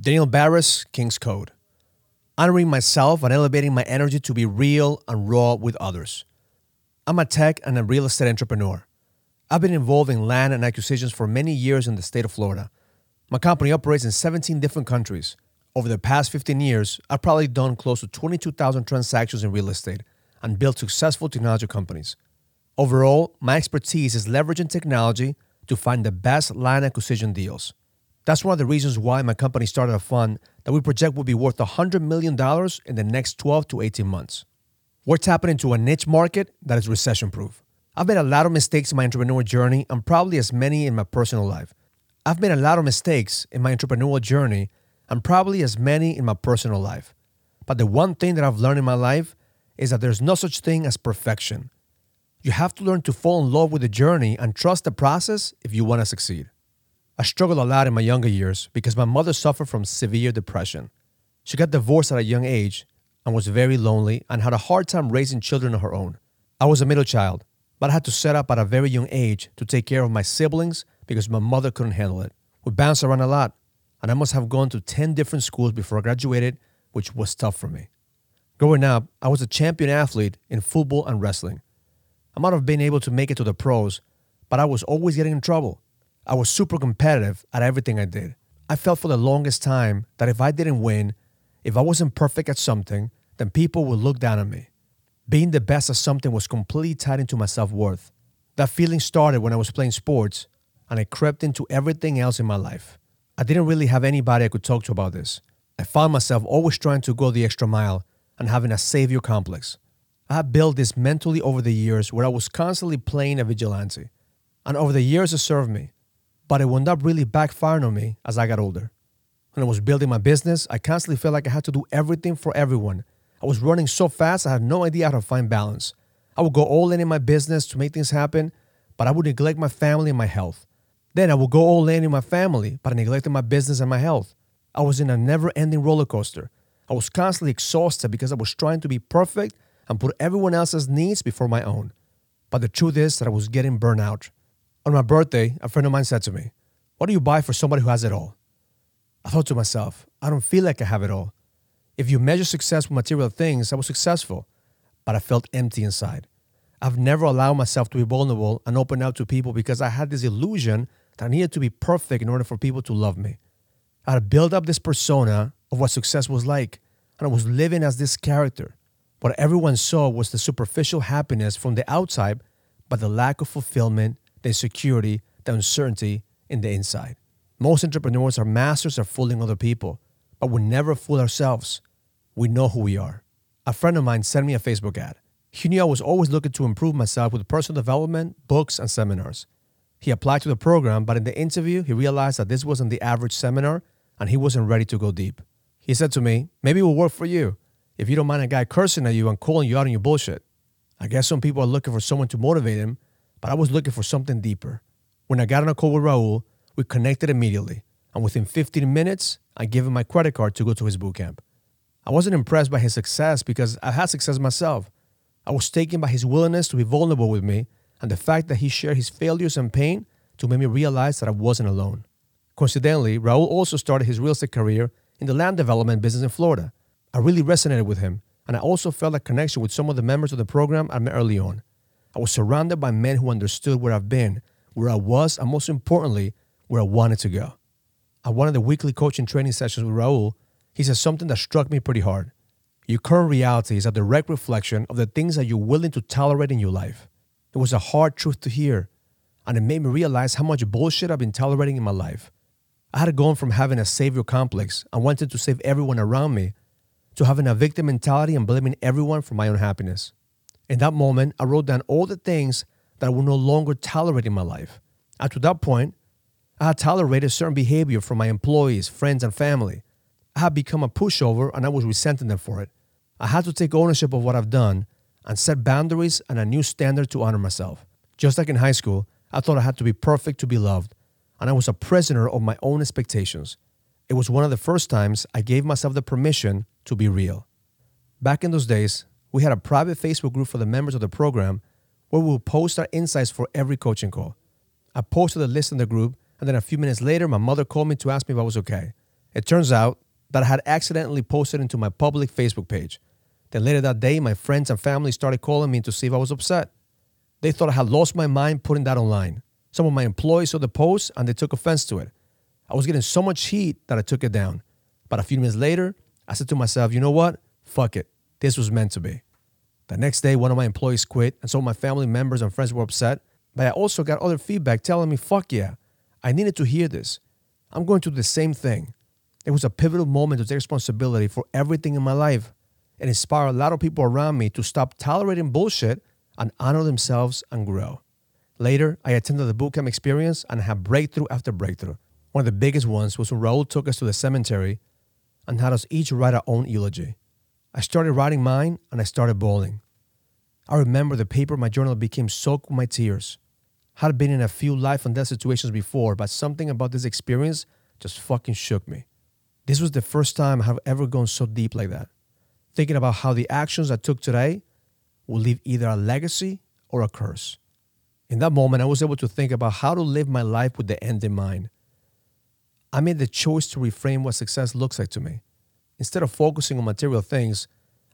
Daniel Barres, King's Code. Honoring myself and elevating my energy to be real and raw with others. I'm a tech and a real estate entrepreneur. I've been involved in land and acquisitions for many years in the state of Florida. My company operates in 17 different countries. Over the past 15 years, I've probably done close to 22,000 transactions in real estate and built successful technology companies. Overall, my expertise is leveraging technology to find the best land acquisition deals. That's one of the reasons why my company started a fund that we project will be worth $100 million in the next 12 to 18 months. We're tapping into a niche market that is recession proof. I've made a lot of mistakes in my entrepreneurial journey and probably as many in my personal life. I've made a lot of mistakes in my entrepreneurial journey and probably as many in my personal life. But the one thing that I've learned in my life is that there's no such thing as perfection. You have to learn to fall in love with the journey and trust the process if you want to succeed. I struggled a lot in my younger years because my mother suffered from severe depression. She got divorced at a young age and was very lonely and had a hard time raising children of her own. I was a middle child, but I had to set up at a very young age to take care of my siblings because my mother couldn't handle it. We bounced around a lot, and I must have gone to 10 different schools before I graduated, which was tough for me. Growing up, I was a champion athlete in football and wrestling. I might have been able to make it to the pros, but I was always getting in trouble. I was super competitive at everything I did. I felt for the longest time that if I didn't win, if I wasn't perfect at something, then people would look down on me. Being the best at something was completely tied into my self worth. That feeling started when I was playing sports, and it crept into everything else in my life. I didn't really have anybody I could talk to about this. I found myself always trying to go the extra mile and having a savior complex. I had built this mentally over the years where I was constantly playing a vigilante. And over the years, it served me but it wound up really backfiring on me as I got older. When I was building my business, I constantly felt like I had to do everything for everyone. I was running so fast, I had no idea how to find balance. I would go all in in my business to make things happen, but I would neglect my family and my health. Then I would go all in in my family, but I neglected my business and my health. I was in a never ending roller coaster. I was constantly exhausted because I was trying to be perfect and put everyone else's needs before my own. But the truth is that I was getting burnt out. On my birthday, a friend of mine said to me, What do you buy for somebody who has it all? I thought to myself, I don't feel like I have it all. If you measure success with material things, I was successful, but I felt empty inside. I've never allowed myself to be vulnerable and open up to people because I had this illusion that I needed to be perfect in order for people to love me. I had built up this persona of what success was like, and I was living as this character. What everyone saw was the superficial happiness from the outside, but the lack of fulfillment the insecurity, the uncertainty in the inside. Most entrepreneurs are masters of fooling other people, but we never fool ourselves. We know who we are. A friend of mine sent me a Facebook ad. He knew I was always looking to improve myself with personal development, books, and seminars. He applied to the program, but in the interview, he realized that this wasn't the average seminar and he wasn't ready to go deep. He said to me, Maybe it will work for you if you don't mind a guy cursing at you and calling you out on your bullshit. I guess some people are looking for someone to motivate him, but I was looking for something deeper. When I got on a call with Raul, we connected immediately, and within 15 minutes, I gave him my credit card to go to his boot camp. I wasn't impressed by his success because I had success myself. I was taken by his willingness to be vulnerable with me and the fact that he shared his failures and pain to make me realize that I wasn't alone. Coincidentally, Raul also started his real estate career in the land development business in Florida. I really resonated with him, and I also felt a connection with some of the members of the program I met early on. I was surrounded by men who understood where I've been, where I was, and most importantly, where I wanted to go. At one of the weekly coaching training sessions with Raul, he said something that struck me pretty hard. Your current reality is a direct reflection of the things that you're willing to tolerate in your life. It was a hard truth to hear, and it made me realize how much bullshit I've been tolerating in my life. I had gone from having a savior complex and wanting to save everyone around me to having a victim mentality and blaming everyone for my own happiness. In that moment, I wrote down all the things that I would no longer tolerate in my life. Up to that point, I had tolerated certain behavior from my employees, friends, and family. I had become a pushover and I was resenting them for it. I had to take ownership of what I've done and set boundaries and a new standard to honor myself. Just like in high school, I thought I had to be perfect to be loved, and I was a prisoner of my own expectations. It was one of the first times I gave myself the permission to be real. Back in those days, we had a private Facebook group for the members of the program where we would post our insights for every coaching call. I posted a list in the group, and then a few minutes later, my mother called me to ask me if I was okay. It turns out that I had accidentally posted into my public Facebook page. Then later that day, my friends and family started calling me to see if I was upset. They thought I had lost my mind putting that online. Some of my employees saw the post and they took offense to it. I was getting so much heat that I took it down. But a few minutes later, I said to myself, you know what? Fuck it. This was meant to be. The next day, one of my employees quit, and of my family members and friends were upset. But I also got other feedback telling me, fuck yeah, I needed to hear this. I'm going through the same thing. It was a pivotal moment to take responsibility for everything in my life and inspire a lot of people around me to stop tolerating bullshit and honor themselves and grow. Later, I attended the bootcamp experience and had breakthrough after breakthrough. One of the biggest ones was when Raul took us to the cemetery and had us each write our own eulogy. I started writing mine and I started bawling. I remember the paper my journal became soaked with my tears. Had been in a few life and death situations before, but something about this experience just fucking shook me. This was the first time I have ever gone so deep like that, thinking about how the actions I took today will leave either a legacy or a curse. In that moment, I was able to think about how to live my life with the end in mind. I made the choice to reframe what success looks like to me. Instead of focusing on material things,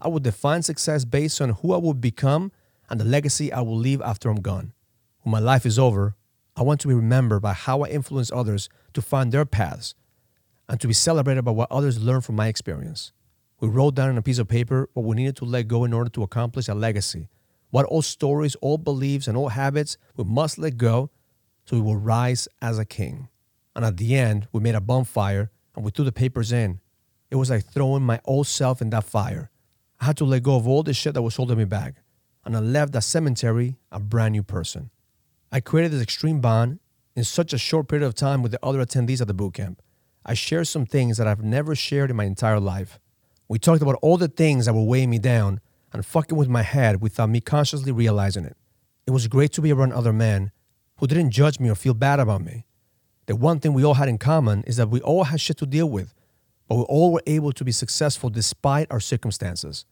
I would define success based on who I will become and the legacy I will leave after I'm gone. When my life is over, I want to be remembered by how I influence others to find their paths and to be celebrated by what others learn from my experience. We wrote down on a piece of paper what we needed to let go in order to accomplish a legacy, what old stories, old beliefs, and old habits we must let go so we will rise as a king. And at the end, we made a bonfire and we threw the papers in. It was like throwing my old self in that fire. I had to let go of all the shit that was holding me back, and I left that cemetery a brand new person. I created this extreme bond in such a short period of time with the other attendees at the bootcamp. I shared some things that I've never shared in my entire life. We talked about all the things that were weighing me down and fucking with my head without me consciously realizing it. It was great to be around other men who didn't judge me or feel bad about me. The one thing we all had in common is that we all had shit to deal with, we all were able to be successful despite our circumstances.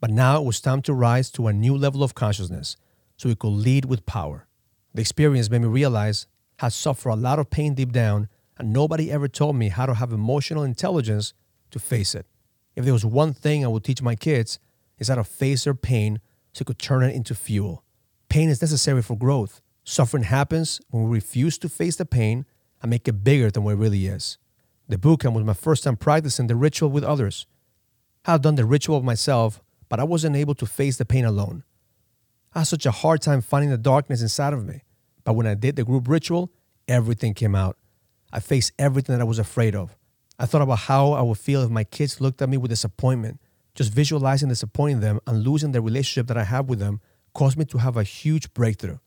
But now it was time to rise to a new level of consciousness so we could lead with power. The experience made me realize I suffered a lot of pain deep down and nobody ever told me how to have emotional intelligence to face it. If there was one thing I would teach my kids, is how to face their pain so you could turn it into fuel. Pain is necessary for growth. Suffering happens when we refuse to face the pain and make it bigger than what it really is. The bootcamp was my first time practicing the ritual with others. I had done the ritual myself, but I wasn't able to face the pain alone. I had such a hard time finding the darkness inside of me. But when I did the group ritual, everything came out. I faced everything that I was afraid of. I thought about how I would feel if my kids looked at me with disappointment. Just visualizing disappointing them and losing the relationship that I have with them caused me to have a huge breakthrough.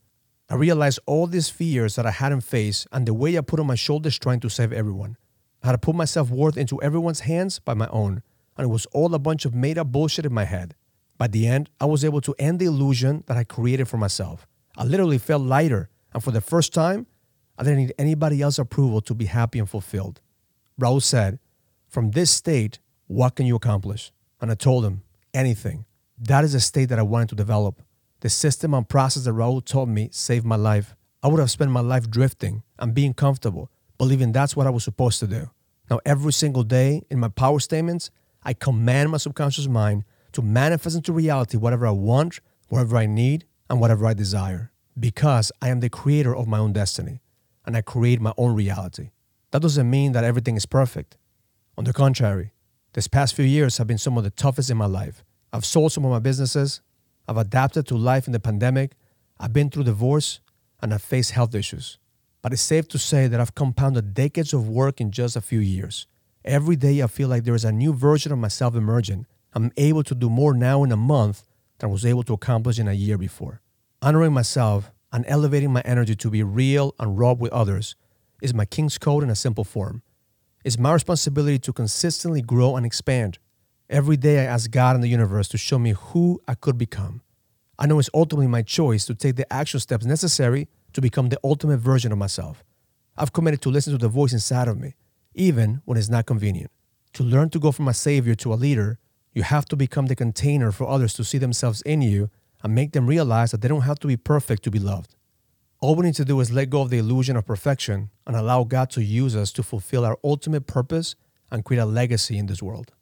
I realized all these fears that I hadn't faced and the way I put on my shoulders trying to save everyone. Had to put my self worth into everyone's hands by my own, and it was all a bunch of made up bullshit in my head. By the end, I was able to end the illusion that I created for myself. I literally felt lighter, and for the first time, I didn't need anybody else's approval to be happy and fulfilled. Raul said, From this state, what can you accomplish? And I told him, Anything. That is a state that I wanted to develop. The system and process that Raul taught me saved my life. I would have spent my life drifting and being comfortable, believing that's what I was supposed to do. Now, every single day in my power statements, I command my subconscious mind to manifest into reality whatever I want, whatever I need, and whatever I desire. Because I am the creator of my own destiny and I create my own reality. That doesn't mean that everything is perfect. On the contrary, this past few years have been some of the toughest in my life. I've sold some of my businesses, I've adapted to life in the pandemic, I've been through divorce, and I've faced health issues. But it's safe to say that I've compounded decades of work in just a few years. Every day I feel like there is a new version of myself emerging. I'm able to do more now in a month than I was able to accomplish in a year before. Honoring myself and elevating my energy to be real and raw with others is my King's Code in a simple form. It's my responsibility to consistently grow and expand. Every day I ask God and the universe to show me who I could become. I know it's ultimately my choice to take the action steps necessary to become the ultimate version of myself. I've committed to listen to the voice inside of me, even when it's not convenient. To learn to go from a savior to a leader, you have to become the container for others to see themselves in you and make them realize that they don't have to be perfect to be loved. All we need to do is let go of the illusion of perfection and allow God to use us to fulfill our ultimate purpose and create a legacy in this world.